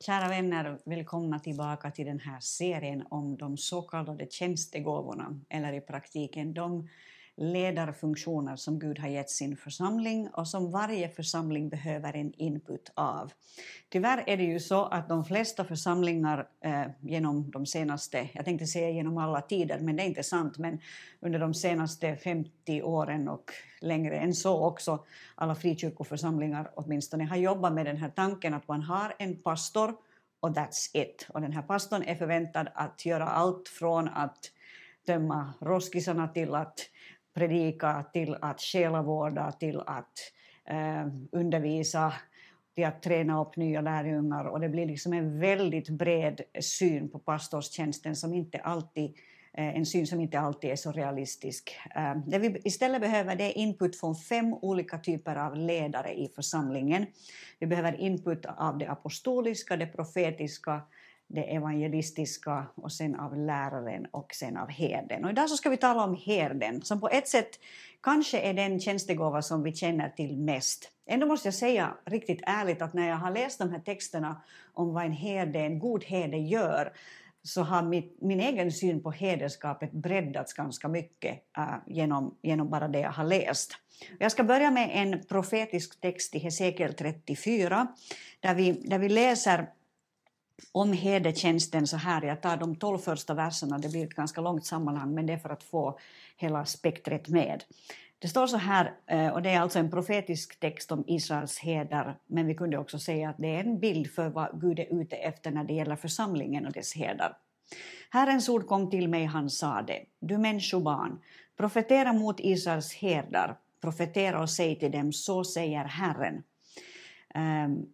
Kära vänner, välkomna tillbaka till den här serien om de så kallade tjänstegåvorna, eller i praktiken de ledarfunktioner som Gud har gett sin församling och som varje församling behöver en input av. Tyvärr är det ju så att de flesta församlingar eh, genom de senaste, jag tänkte säga genom alla tider, men det är inte sant, men under de senaste 50 åren och längre än så också, alla frikyrkoförsamlingar åtminstone, har jobbat med den här tanken att man har en pastor och that's it. Och den här pastorn är förväntad att göra allt från att tömma roskisarna till att predika, till att själavårda, till att eh, undervisa, till att träna upp nya lärjungar och det blir liksom en väldigt bred syn på pastorstjänsten som inte alltid eh, en syn som inte alltid är så realistisk. Eh, det vi istället behöver det är input från fem olika typer av ledare i församlingen. Vi behöver input av det apostoliska, det profetiska, det evangelistiska och sen av läraren och sen av herden. Och idag så ska vi tala om herden som på ett sätt kanske är den tjänstegåva som vi känner till mest. Ändå måste jag säga riktigt ärligt att när jag har läst de här texterna om vad en herde, en god herde gör så har mitt, min egen syn på hederskapet breddats ganska mycket äh, genom, genom bara det jag har läst. Jag ska börja med en profetisk text i Hesekiel 34 där vi, där vi läser om herdetjänsten så här, jag tar de tolv första verserna, det blir ett ganska långt sammanhang men det är för att få hela spektret med. Det står så här, eh, och det är alltså en profetisk text om Israels herdar, men vi kunde också säga att det är en bild för vad Gud är ute efter när det gäller församlingen och dess herdar. Herrens ord kom till mig, han sade, du människobarn, profetera mot Israels herdar, profetera och säg till dem, så säger Herren. Um,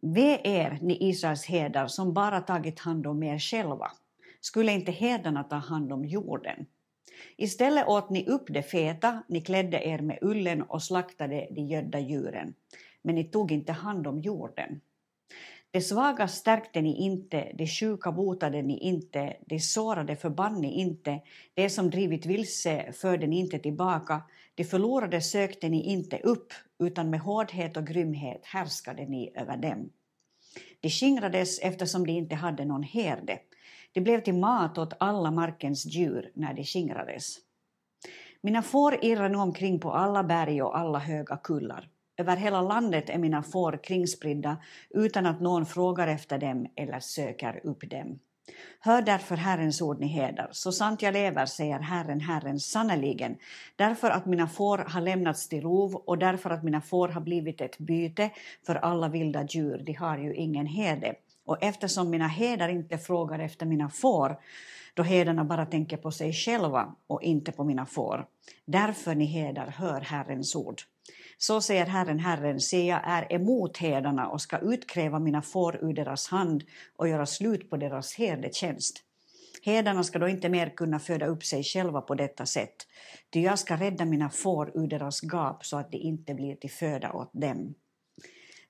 Ve er, ni Israels herdar som bara tagit hand om er själva. Skulle inte herdarna ta hand om jorden? Istället åt ni upp det feta, ni klädde er med ullen och slaktade de gödda djuren. Men ni tog inte hand om jorden. De svaga stärkte ni inte, de sjuka botade ni inte, de sårade förbann ni inte, de som drivit vilse förde ni inte tillbaka, de förlorade sökte ni inte upp, utan med hårdhet och grymhet härskade ni över dem. De skingrades eftersom de inte hade någon herde. De blev till mat åt alla markens djur när de skingrades. Mina får irrar nu omkring på alla berg och alla höga kullar. Över hela landet är mina får kringspridda utan att någon frågar efter dem eller söker upp dem. Hör därför Herrens ord, ni herdar. Så sant jag lever, säger Herren, Herren, sannerligen, därför att mina får har lämnats till rov och därför att mina får har blivit ett byte för alla vilda djur, de har ju ingen herde. Och eftersom mina herdar inte frågar efter mina får, då herdarna bara tänker på sig själva och inte på mina får. Därför, ni herdar, hör Herrens ord. Så säger Herren, Herren, se jag är emot herdarna och ska utkräva mina får ur deras hand och göra slut på deras herdetjänst. Herdarna ska då inte mer kunna föda upp sig själva på detta sätt, ty jag ska rädda mina får ur deras gap så att de inte blir till föda åt dem.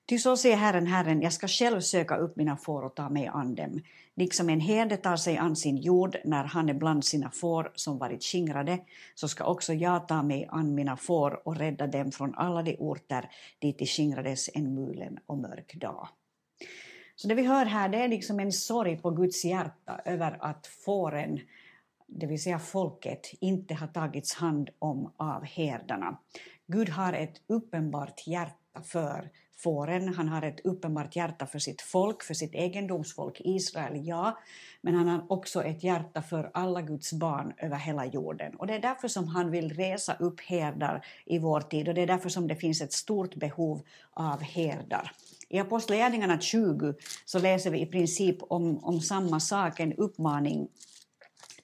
Ty så säger Herren, Herren, jag ska själv söka upp mina får och ta mig an dem, liksom en herde tar sig an sin jord när han är bland sina får som varit skingrade, så ska också jag ta mig an mina får och rädda dem från alla de orter dit de skingrades en mulen och mörk dag. Så det vi hör här det är liksom en sorg på Guds hjärta över att fåren, det vill säga folket, inte har tagits hand om av herdarna. Gud har ett uppenbart hjärta för fåren. Han har ett uppenbart hjärta för sitt folk, för sitt egendomsfolk Israel, ja, men han har också ett hjärta för alla Guds barn över hela jorden. Och det är därför som han vill resa upp herdar i vår tid och det är därför som det finns ett stort behov av herdar. I Apostlagärningarna 20 så läser vi i princip om, om samma sak, en uppmaning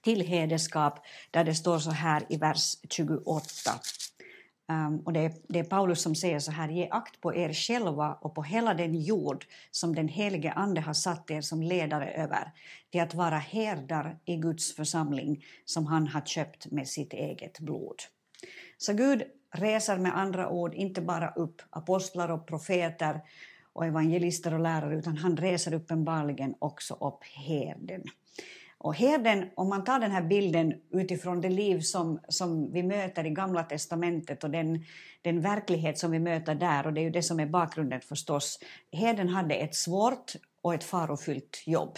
till hederskap där det står så här i vers 28. Um, och det är, det är, Paulus som säger så här, ge akt på er själva och på hela den jord som den helige Ande har satt er som ledare över, till att vara herdar i Guds församling som han har köpt med sitt eget blod. Så Gud reser med andra ord inte bara upp apostlar och profeter och evangelister och lärare, utan han reser uppenbarligen också upp herden. Och herden, om man tar den här bilden utifrån det liv som, som vi möter i Gamla testamentet och den, den verklighet som vi möter där, och det är ju det som är bakgrunden förstås. Herden hade ett svårt och ett farofyllt jobb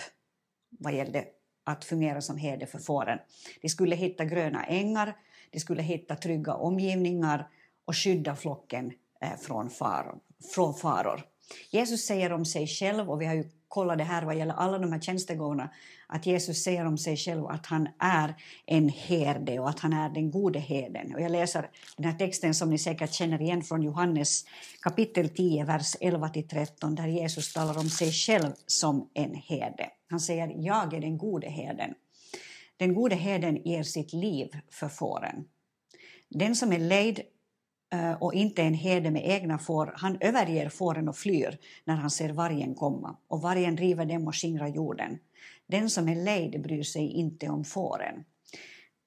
vad gällde att fungera som herde för fåren. De skulle hitta gröna ängar, de skulle hitta trygga omgivningar och skydda flocken eh, från, faror, från faror. Jesus säger om sig själv, och vi har ju kollat det här vad gäller alla de här tjänstegåvorna, att Jesus säger om sig själv att han är en herde och att han är den gode herden. Och jag läser den här texten som ni säkert känner igen från Johannes kapitel 10, vers 11-13, där Jesus talar om sig själv som en herde. Han säger jag är den gode herden. Den gode herden ger sitt liv för fåren. Den som är lejd eh, och inte en herde med egna får, han överger fåren och flyr när han ser vargen komma, och vargen river dem och skingrar jorden. Den som är lejd bryr sig inte om fåren.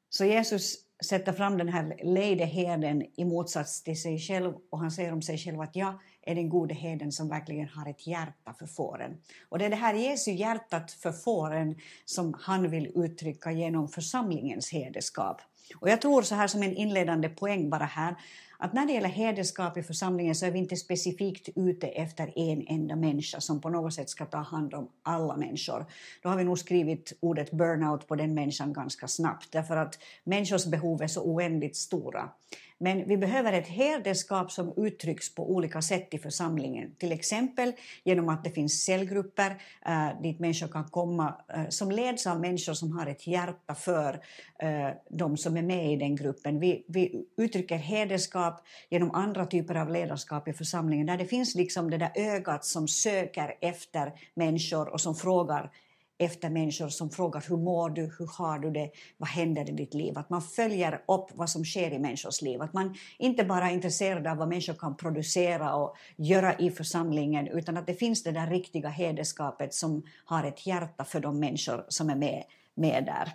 Så Jesus sätter fram den här lejde herden i motsats till sig själv och han säger om sig själv att jag är den gode herden som verkligen har ett hjärta för fåren. Och det är det här Jesu hjärtat för fåren som han vill uttrycka genom församlingens herdeskap. Och jag tror så här som en inledande poäng bara här att när det gäller hederskap i församlingen så är vi inte specifikt ute efter en enda människa som på något sätt ska ta hand om alla människor. Då har vi nog skrivit ordet burnout på den människan ganska snabbt därför att människors behov är så oändligt stora. Men vi behöver ett herdeskap som uttrycks på olika sätt i församlingen. Till exempel genom att det finns cellgrupper äh, dit människor kan komma äh, som leds av människor som har ett hjärta för äh, de som är med i den gruppen. Vi, vi uttrycker herdeskap genom andra typer av ledarskap i församlingen där det finns liksom det där ögat som söker efter människor och som frågar efter människor som frågar hur mår du, hur har du det, vad händer i ditt liv? Att man följer upp vad som sker i människors liv. Att man inte bara är intresserad av vad människor kan producera och göra i församlingen utan att det finns det där riktiga hederskapet som har ett hjärta för de människor som är med, med där.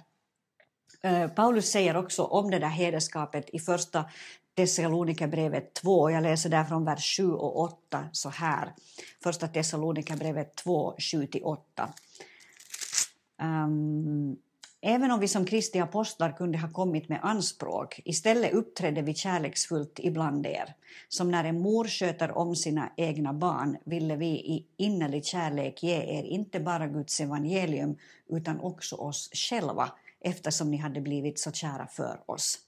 Eh, Paulus säger också om det där hederskapet i första Thessalonikerbrevet 2. Jag läser där från vers 7 och 8 så här. Första Thessalonikerbrevet 2, 7-8. Um, även om vi som Kristi apostlar kunde ha kommit med anspråk, istället uppträdde vi kärleksfullt ibland er. Som när en mor sköter om sina egna barn ville vi i innerlig kärlek ge er inte bara Guds evangelium utan också oss själva eftersom ni hade blivit så kära för oss.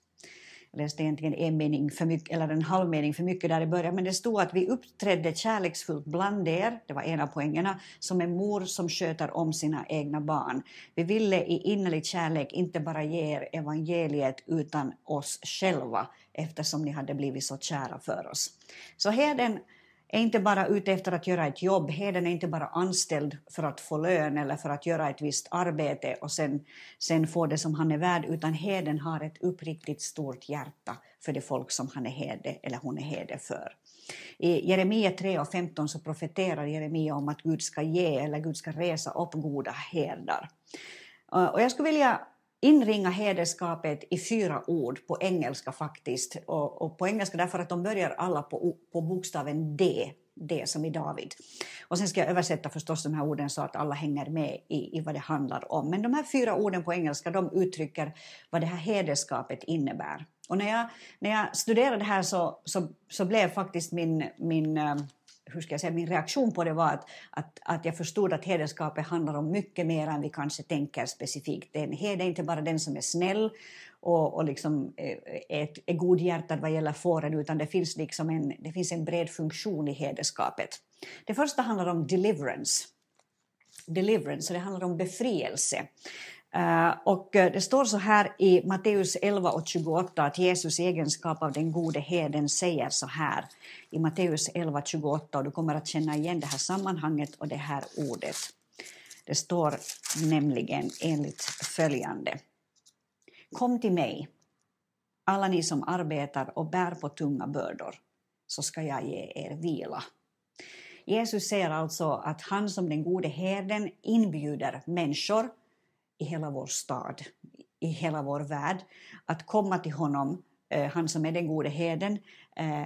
Jag läste egentligen en mening för mycket, eller en halv mening för mycket där i början, men det stod att vi uppträdde kärleksfullt bland er, det var en av poängerna, som en mor som sköter om sina egna barn. Vi ville i innerlig kärlek inte bara ge er evangeliet utan oss själva eftersom ni hade blivit så kära för oss. Så herden är inte bara ute efter att göra ett jobb. Heden är inte bara anställd för att få lön eller för att göra ett visst arbete och sen, sen få det som han är värd, utan heden har ett uppriktigt stort hjärta för det folk som han är herde eller hon är herde för. I Jeremia 3 och 15 så profeterar Jeremia om att Gud ska ge eller Gud ska resa upp goda herdar. Och jag skulle vilja inringa hederskapet i fyra ord på engelska faktiskt. Och, och, på engelska därför att de börjar alla på, på bokstaven D, D som i David. Och sen ska jag översätta förstås de här orden så att alla hänger med i, i vad det handlar om. Men de här fyra orden på engelska de uttrycker vad det här hederskapet innebär. Och när jag, när jag studerade det här så, så, så blev faktiskt min, min eh, hur ska jag säga, min reaktion på det var att, att, att jag förstod att hederskapet handlar om mycket mer än vi kanske tänker specifikt. En heder är inte bara den som är snäll och, och liksom eh, är, är godhjärtad vad gäller fåren utan det finns, liksom en, det finns en bred funktion i hederskapet. Det första handlar om deliverance. Deliverance, det handlar om befrielse. Eh, och eh, det står så här i Matteus 11 och 28 att Jesus i egenskap av den gode heden säger så här i Matteus 11 28 och du kommer att känna igen det här sammanhanget och det här ordet. Det står nämligen enligt följande. Kom till mig, alla ni som arbetar och bär på tunga bördor, så ska jag ge er vila. Jesus säger alltså att han som den gode herden inbjuder människor i hela vår stad, i hela vår värld, att komma till honom, eh, han som är den gode herden, eh,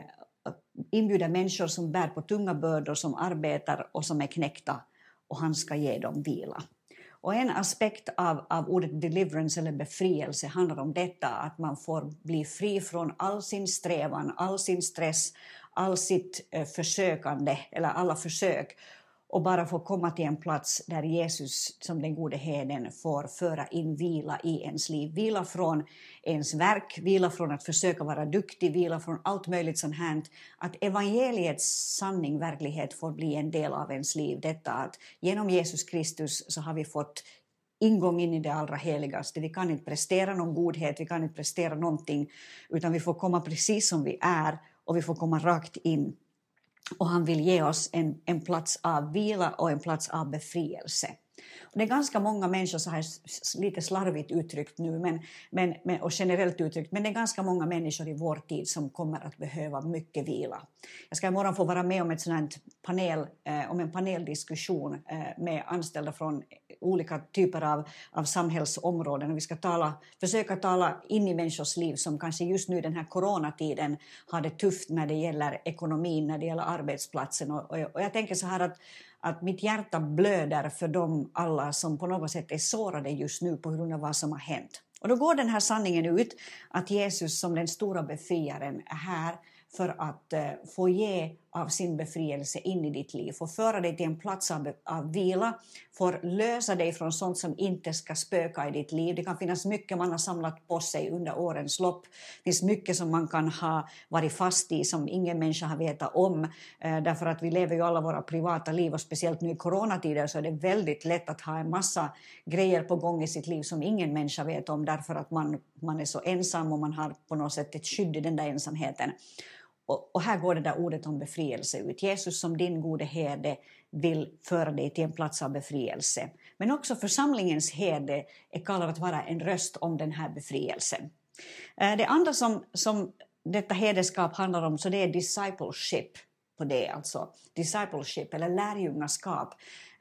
inbjuda människor som bär på tunga bördor, som arbetar och som är knäckta, och han ska ge dem vila. Och en aspekt av, av ordet deliverance eller befrielse handlar om detta att man får bli fri från all sin strävan, all sin stress, all sitt eh, försökande eller alla försök och bara få komma till en plats där Jesus som den gode herden får föra in vila i ens liv. Vila från ens verk, vila från att försöka vara duktig, vila från allt möjligt sånt här. Att evangeliets sanning, verklighet får bli en del av ens liv. Detta att genom Jesus Kristus så har vi fått ingång in i det allra heligaste. Vi kan inte prestera någon godhet, vi kan inte prestera någonting, utan vi får komma precis som vi är och vi får komma rakt in och han vill ge oss en, en plats av vila och en plats av befrielse. Och det är ganska många människor, så här lite slarvigt uttryckt nu men, men, men, och generellt uttryckt, men det är ganska många människor i vår tid som kommer att behöva mycket vila. Jag ska imorgon få vara med om, ett sånt panel, eh, om en paneldiskussion eh, med anställda från olika typer av, av samhällsområden. Och vi ska tala, försöka tala in i människors liv som kanske just nu den här coronatiden har det tufft när det gäller ekonomin, när det gäller arbetsplatsen. Och, och, och jag tänker så här att att mitt hjärta blöder för dem alla som på något sätt är sårade just nu på grund av vad som har hänt. Och då går den här sanningen ut att Jesus som den stora befriaren är här för att eh, få ge av sin befrielse in i ditt liv, få föra dig till en plats av, av vila, får lösa dig från sånt som inte ska spöka i ditt liv. Det kan finnas mycket man har samlat på sig under årens lopp. Det finns mycket som man kan ha varit fast i som ingen människa har vetat om, eh, därför att vi lever ju alla våra privata liv och speciellt nu i coronatider så är det väldigt lätt att ha en massa grejer på gång i sitt liv som ingen människa vet om därför att man, man är så ensam och man har på något sätt ett skydd i den där ensamheten. Och, och, här går det där ordet om befrielse ut. Jesus som din gode herde vill föra dig till en plats av befrielse. Men också församlingens herde är kallad att vara en röst om den här befrielsen. Eh, det andra som, som detta herdeskap handlar om så det är discipleship på det, alltså discipleship eller lärjungaskap.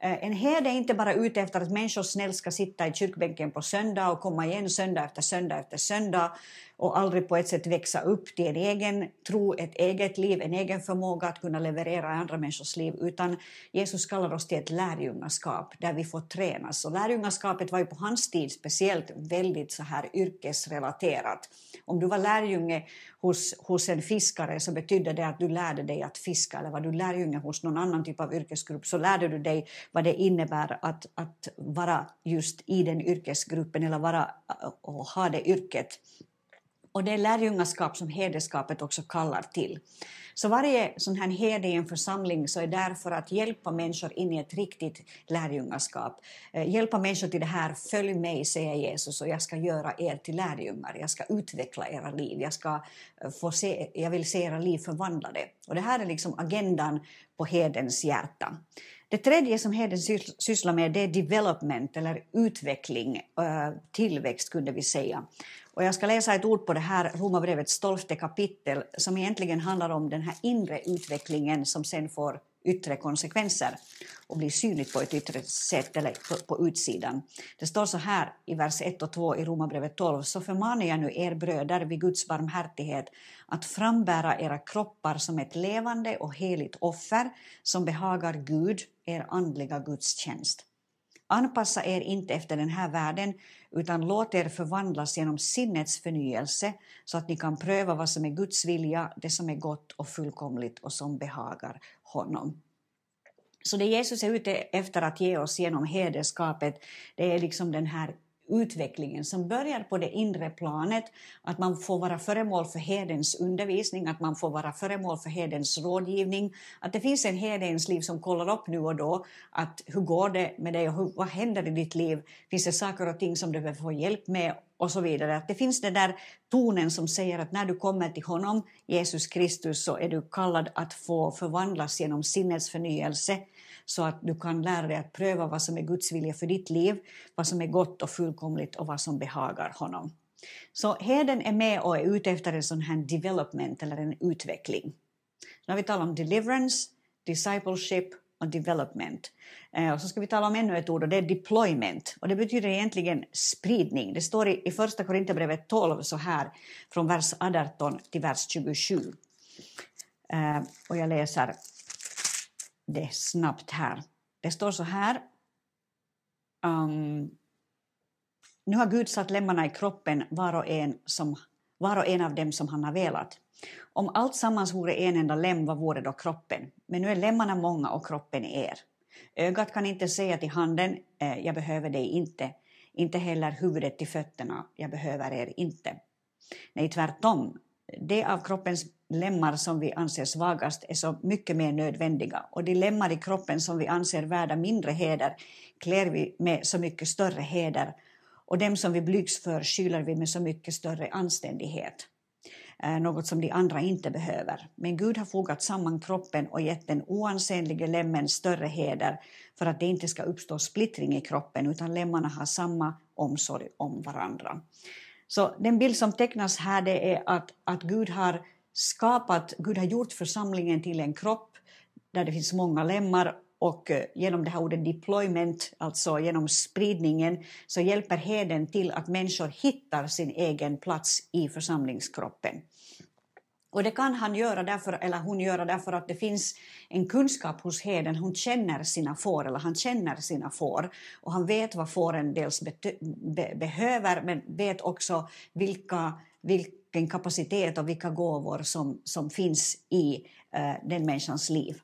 Eh, en herde är inte bara ute efter att människor snällt ska sitta i kyrkbänken på söndag och komma igen söndag efter söndag efter söndag och aldrig på ett sätt växa upp till en egen tro, ett eget liv, en egen förmåga att kunna leverera i andra människors liv, utan Jesus kallar oss till ett lärjungaskap där vi får tränas. Och lärjungaskapet var ju på hans tid speciellt väldigt så här yrkesrelaterat. Om du var lärjunge hos, hos en fiskare så betydde det att du lärde dig att fiska, eller var du lärjunge hos någon annan typ av yrkesgrupp så lärde du dig vad det innebär att, att vara just i den yrkesgruppen eller vara eh, och ha det yrket. Och det är lärjungaskap som herdeskapet också kallar till. Så varje sån här herde i en församling så är där för att hjälpa människor in i ett riktigt lärjungaskap. Eh, hjälpa människor till det här, följ mig, säger Jesus, och jag ska göra er till lärjungar. Jag ska utveckla era liv. Jag, ska eh, få se, jag vill se era liv förvandlade. Och det här är liksom agendan på herdens hjärta. Det tredje som Heden sysslar med det är development eller utveckling, äh, tillväxt kunde vi säga. Och jag ska läsa ett ord på det här Romarbrevets tolfte kapitel som egentligen handlar om den här inre utvecklingen som sen får yttre konsekvenser och blir synligt på ett yttre sätt eller på, på utsidan. Det står så här i vers 1 och 2 i Romarbrevet 12. Så förmanar jag nu er bröder vid Guds barmhärtighet att frambära era kroppar som ett levande och heligt offer som behagar Gud, er andliga gudstjänst. Anpassa er inte efter den här världen utan låt er förvandlas genom sinnets förnyelse så att ni kan pröva vad som är Guds vilja, det som är gott och fullkomligt och som behagar honom. Så det Jesus är ute efter att ge oss genom hederskapet, det är liksom den här utvecklingen som börjar på det inre planet, att man får vara föremål för herdens undervisning, att man får vara föremål för herdens rådgivning, att det finns en herde i ens liv som kollar upp nu och då att hur går det med dig och hur, vad händer i ditt liv? Finns det saker och ting som du behöver få hjälp med och så vidare. Att det finns den där tonen som säger att när du kommer till honom, Jesus Kristus, så är du kallad att få förvandlas genom sinnets förnyelse så att du kan lära dig att pröva vad som är Guds vilja för ditt liv, vad som är gott och fullkomligt och vad som behagar honom. Så herden är med och är ute efter en sån här development eller en utveckling. Nu har vi talat om deliverance, discipleship och development. Eh, och så ska vi tala om ännu ett ord och det är deployment. Och det betyder egentligen spridning. Det står i, i första Korinthierbrevet 12 så här från vers 18 till vers 27. Eh, och jag läser det snabbt här. Det står så här. Um, nu har Gud satt lemmarna i kroppen var och en, som, var och en av dem som han har velat. Om allt sammans vore en enda lem, vad vore då kroppen? Men nu är lemmarna många och kroppen är er. Ögat kan inte säga till handen, eh, jag behöver dig inte. Inte heller huvudet till fötterna, jag behöver er inte. Nej, tvärtom. Det av kroppens lemmar som vi anser svagast är så mycket mer nödvändiga och de lemmar i kroppen som vi anser värda mindre heder klär vi med så mycket större heder och dem som vi blygs för skyller vi med så mycket större anständighet. Eh, något som de andra inte behöver. Men Gud har fogat samman kroppen och gett den oansenlige lemmen större heder för att det inte ska uppstå splittring i kroppen utan lemmarna har samma omsorg om varandra. Så den bild som tecknas här det är att, att Gud har skapat, Gud har gjort församlingen till en kropp där det finns många lemmar och eh, genom det här ordet deployment, alltså genom spridningen, så hjälper heden till att människor hittar sin egen plats i församlingskroppen. Och det kan han göra därför, eller hon göra därför att det finns en kunskap hos heden. Hon känner sina får, eller han känner sina får. Och han vet vad fåren dels be behöver, men vet också vilka, vilken kapacitet och vilka gåvor som, som finns i uh, den människans liv.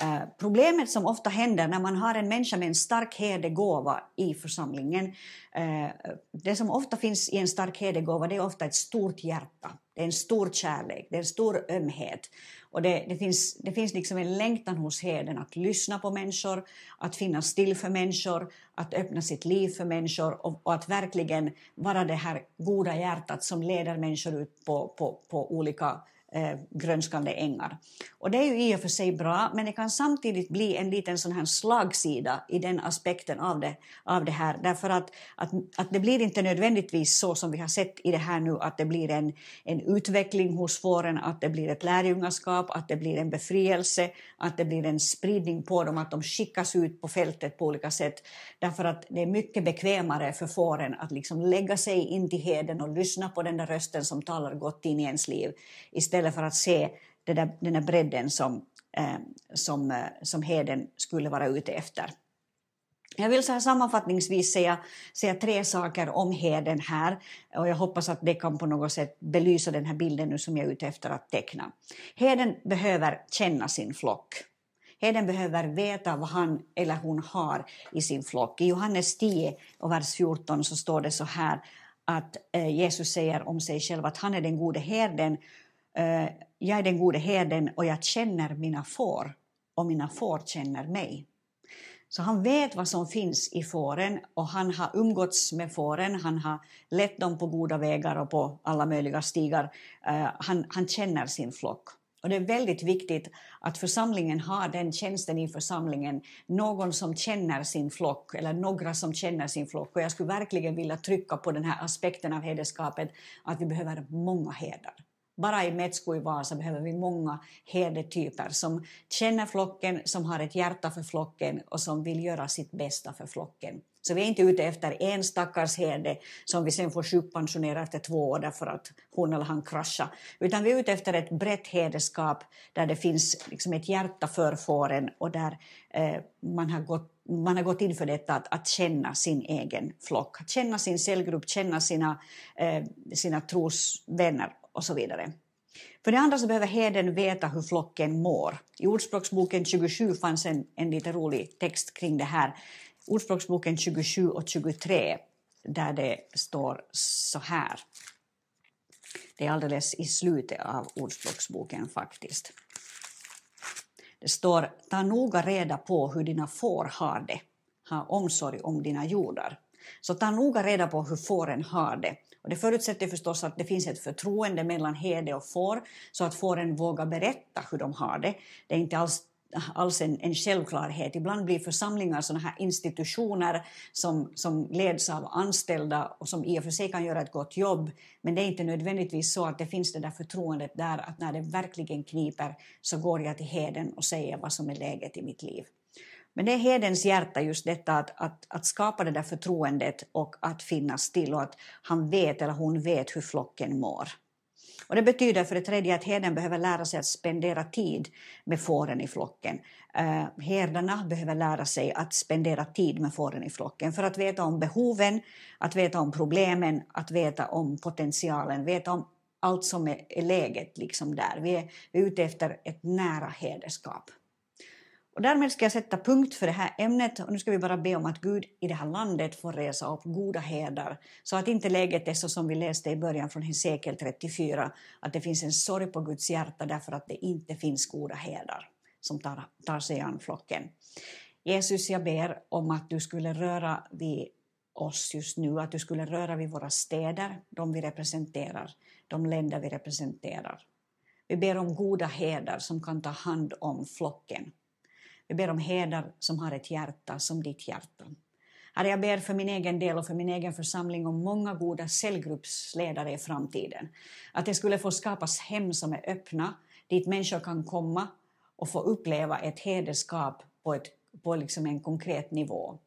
Eh, problemet som ofta händer när man har en människa med en stark herdegåva i församlingen, eh, det som ofta finns i en stark herdegåva det är ofta ett stort hjärta. Det är en stor kärlek, det är en stor ömhet. Och det, det, finns, det finns liksom en längtan hos herden att lyssna på människor, att finnas still för människor, att öppna sitt liv för människor och, och att verkligen vara det här goda hjärtat som leder människor ut på, på, på olika eh, grönskande ängar. Och det är ju i och för sig bra, men det kan samtidigt bli en liten sån här slagsida i den aspekten av det, av det här, därför att, att, att det blir inte nödvändigtvis så som vi har sett i det här nu, att det blir en, en utveckling hos fåren, att det blir ett lärjungaskap, att det blir en befrielse, att det blir en spridning på dem, att de skickas ut på fältet på olika sätt, därför att det är mycket bekvämare för fåren att liksom lägga sig in till heden och lyssna på den där rösten som talar gott in i ens liv, istället istället för att se där, den där bredden som, eh, som, eh, som heden skulle vara ute efter. Jag vill så här sammanfattningsvis säga, säga tre saker om heden här och jag hoppas att det kan på något sätt belysa den här bilden nu som jag är ute efter att teckna. Heden behöver känna sin flock. Heden behöver veta vad han eller hon har i sin flock. I Johannes 10 och vers 14 så står det så här att eh, Jesus säger om sig själv att han är den gode herden Eh, jag är den gode herden och jag känner mina får och mina får känner mig. Så han vet vad som finns i fåren och han har umgåtts med fåren, han har lett dem på goda vägar och på alla möjliga stigar. Eh, han, han känner sin flock. Och det är väldigt viktigt att församlingen har den tjänsten i församlingen, någon som känner sin flock, eller några som känner sin flock. Och jag skulle verkligen vilja trycka på den här aspekten av herdeskapet, att vi behöver många herdar. Bara i Metsko i Vasa behöver vi många herdetyper som känner flocken, som har ett hjärta för flocken och som vill göra sitt bästa för flocken. Så vi är inte ute efter en stackars herde som vi sen får sjukpensionera efter två år därför att hon eller han kraschar. Utan vi är ute efter ett brett herdeskap där det finns liksom ett hjärta för fåren och där eh, man, har gått, man har gått in för detta att, att känna sin egen flock, att känna sin cellgrupp, känna sina, eh, sina trosvänner och så vidare. För det andra så behöver heden veta hur flocken mår. I Ordspråksboken 27 fanns en, en lite rolig text kring det här. Ordspråksboken 27 och 23 där det står så här. Det är alldeles i slutet av Ordspråksboken faktiskt. Det står ta noga reda på hur dina får har det. Ha omsorg om dina jordar. Så ta noga reda på hur fåren har det. Och det förutsätter förstås att det finns ett förtroende mellan herde och får så att fåren vågar berätta hur de har det. Det är inte alls alls en, en självklarhet. Ibland blir församlingar sådana här institutioner som, som leds av anställda och som i och för sig kan göra ett gott jobb, men det är inte nödvändigtvis så att det finns det där förtroendet där att när det verkligen kniper så går jag till heden och säger vad som är läget i mitt liv. Men det är hedens hjärta just detta att, att, att skapa det där förtroendet och att finnas till och att han vet eller hon vet hur flocken mår. Och det betyder för det tredje att herden behöver lära sig att spendera tid med fåren i flocken. Uh, herdarna behöver lära sig att spendera tid med fåren i flocken för att veta om behoven, att veta om problemen, att veta om potentialen, veta om allt som är, är läget liksom där. Vi är, vi är ute efter ett nära herdeskap. Och därmed ska jag sätta punkt för det här ämnet och nu ska vi bara be om att Gud i det här landet får resa upp goda herdar så att inte läget är så som vi läste i början från Hesekiel 34 att det finns en sorg på Guds hjärta därför att det inte finns goda herdar som tar, tar sig an flocken. Jesus, jag ber om att du skulle röra vid oss just nu, att du skulle röra vid våra städer, de vi representerar, de länder vi representerar. Vi ber om goda herdar som kan ta hand om flocken. Jag ber om herdar som har ett hjärta som ditt hjärta. Herre, jag ber för min egen del och för min egen församling om många goda cellgruppsledare i framtiden. Att det skulle få skapas hem som är öppna, dit människor kan komma och få uppleva ett hederskap på, ett, på liksom en konkret nivå.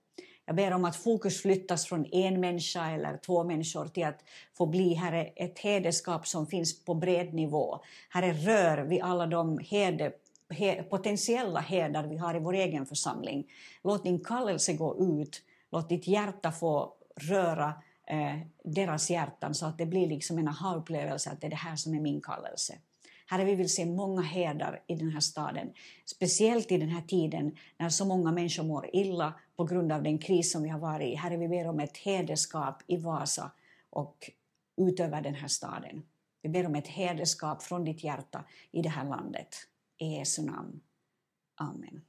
Jag ber om att fokus flyttas från en människa eller två människor till att få bli Herre, ett hederskap som finns på bred nivå. Herre, rör vid alla de heder, he, potentiella herdar vi har i vår egen församling. Låt din kallelse gå ut, låt ditt hjärta få röra eh, deras hjärtan så att det blir liksom en aha-upplevelse att det är det här som är min kallelse. Herre, vi vill se många herdar i den här staden, speciellt i den här tiden när så många människor mår illa på grund av den kris som vi har varit i. Herre, vi ber om ett hederskap i Vasa och utöver den här staden. Vi ber om ett hederskap från ditt hjärta i det här landet. I Jesu namn. Amen.